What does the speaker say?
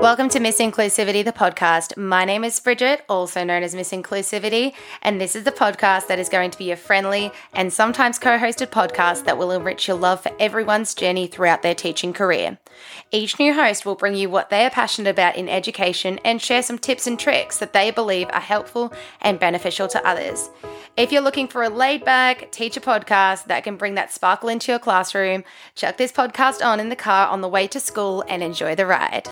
Welcome to Miss Inclusivity, the podcast. My name is Bridget, also known as Miss Inclusivity, and this is the podcast that is going to be a friendly and sometimes co hosted podcast that will enrich your love for everyone's journey throughout their teaching career. Each new host will bring you what they are passionate about in education and share some tips and tricks that they believe are helpful and beneficial to others. If you're looking for a laid back teacher podcast that can bring that sparkle into your classroom, chuck this podcast on in the car on the way to school and enjoy the ride.